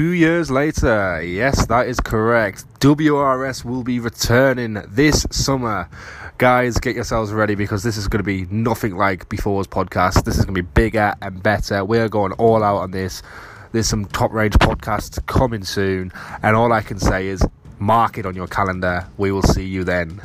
Two years later, yes, that is correct. WRS will be returning this summer. Guys, get yourselves ready because this is going to be nothing like before's podcast. This is going to be bigger and better. We are going all out on this. There's some top range podcasts coming soon, and all I can say is mark it on your calendar. We will see you then.